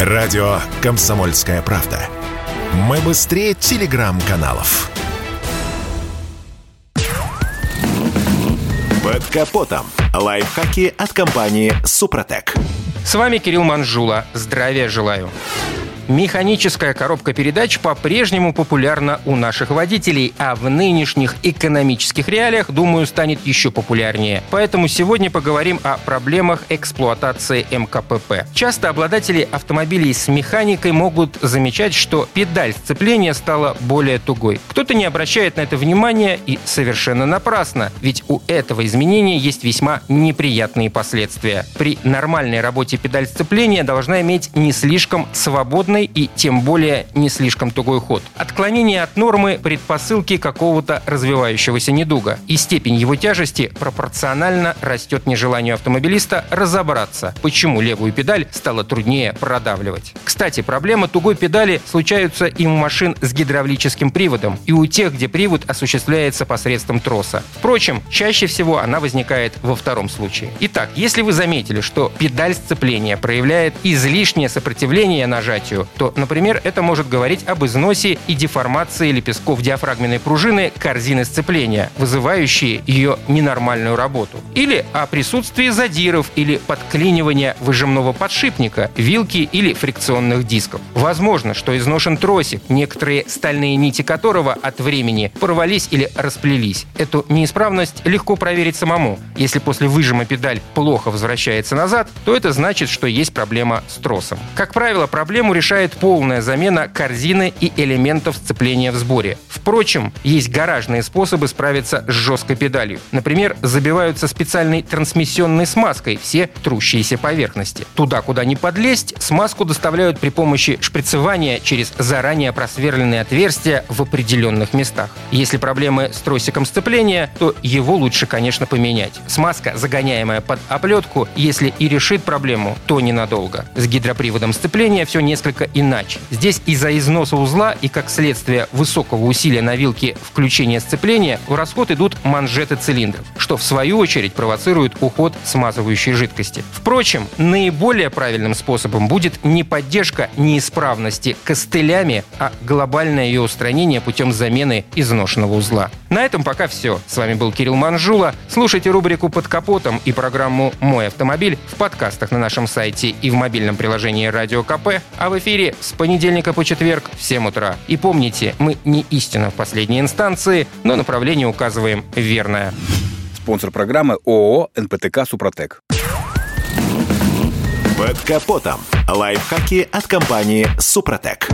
Радио «Комсомольская правда». Мы быстрее телеграм-каналов. Под капотом. Лайфхаки от компании «Супротек». С вами Кирилл Манжула. Здравия желаю. Механическая коробка передач по-прежнему популярна у наших водителей, а в нынешних экономических реалиях, думаю, станет еще популярнее. Поэтому сегодня поговорим о проблемах эксплуатации МКПП. Часто обладатели автомобилей с механикой могут замечать, что педаль сцепления стала более тугой. Кто-то не обращает на это внимания и совершенно напрасно, ведь у этого изменения есть весьма неприятные последствия. При нормальной работе педаль сцепления должна иметь не слишком свободный ровный и тем более не слишком тугой ход. Отклонение от нормы – предпосылки какого-то развивающегося недуга, и степень его тяжести пропорционально растет нежеланию автомобилиста разобраться, почему левую педаль стало труднее продавливать. Кстати, проблема тугой педали случаются и у машин с гидравлическим приводом, и у тех, где привод осуществляется посредством троса. Впрочем, чаще всего она возникает во втором случае. Итак, если вы заметили, что педаль сцепления проявляет излишнее сопротивление нажатию, то, например, это может говорить об износе и деформации лепестков диафрагменной пружины корзины сцепления, вызывающие ее ненормальную работу. Или о присутствии задиров или подклинивания выжимного подшипника, вилки или фрикционных дисков. Возможно, что изношен тросик, некоторые стальные нити которого от времени порвались или расплелись. Эту неисправность легко проверить самому. Если после выжима педаль плохо возвращается назад, то это значит, что есть проблема с тросом. Как правило, проблему решает решает полная замена корзины и элементов сцепления в сборе. Впрочем, есть гаражные способы справиться с жесткой педалью. Например, забиваются специальной трансмиссионной смазкой все трущиеся поверхности. Туда, куда не подлезть, смазку доставляют при помощи шприцевания через заранее просверленные отверстия в определенных местах. Если проблемы с тросиком сцепления, то его лучше, конечно, поменять. Смазка, загоняемая под оплетку, если и решит проблему, то ненадолго. С гидроприводом сцепления все несколько иначе. Здесь из-за износа узла и как следствие высокого усилия на вилке включения сцепления в расход идут манжеты цилиндров, что в свою очередь провоцирует уход смазывающей жидкости. Впрочем, наиболее правильным способом будет не поддержка неисправности костылями, а глобальное ее устранение путем замены изношенного узла. На этом пока все. С вами был Кирилл Манжула. Слушайте рубрику «Под капотом» и программу «Мой автомобиль» в подкастах на нашем сайте и в мобильном приложении «Радио КП», а в эфире с понедельника по четверг в 7 утра. И помните, мы не истина в последней инстанции, но направление указываем верное. Спонсор программы ООО «НПТК Супротек». Под капотом. Лайфхаки от компании «Супротек».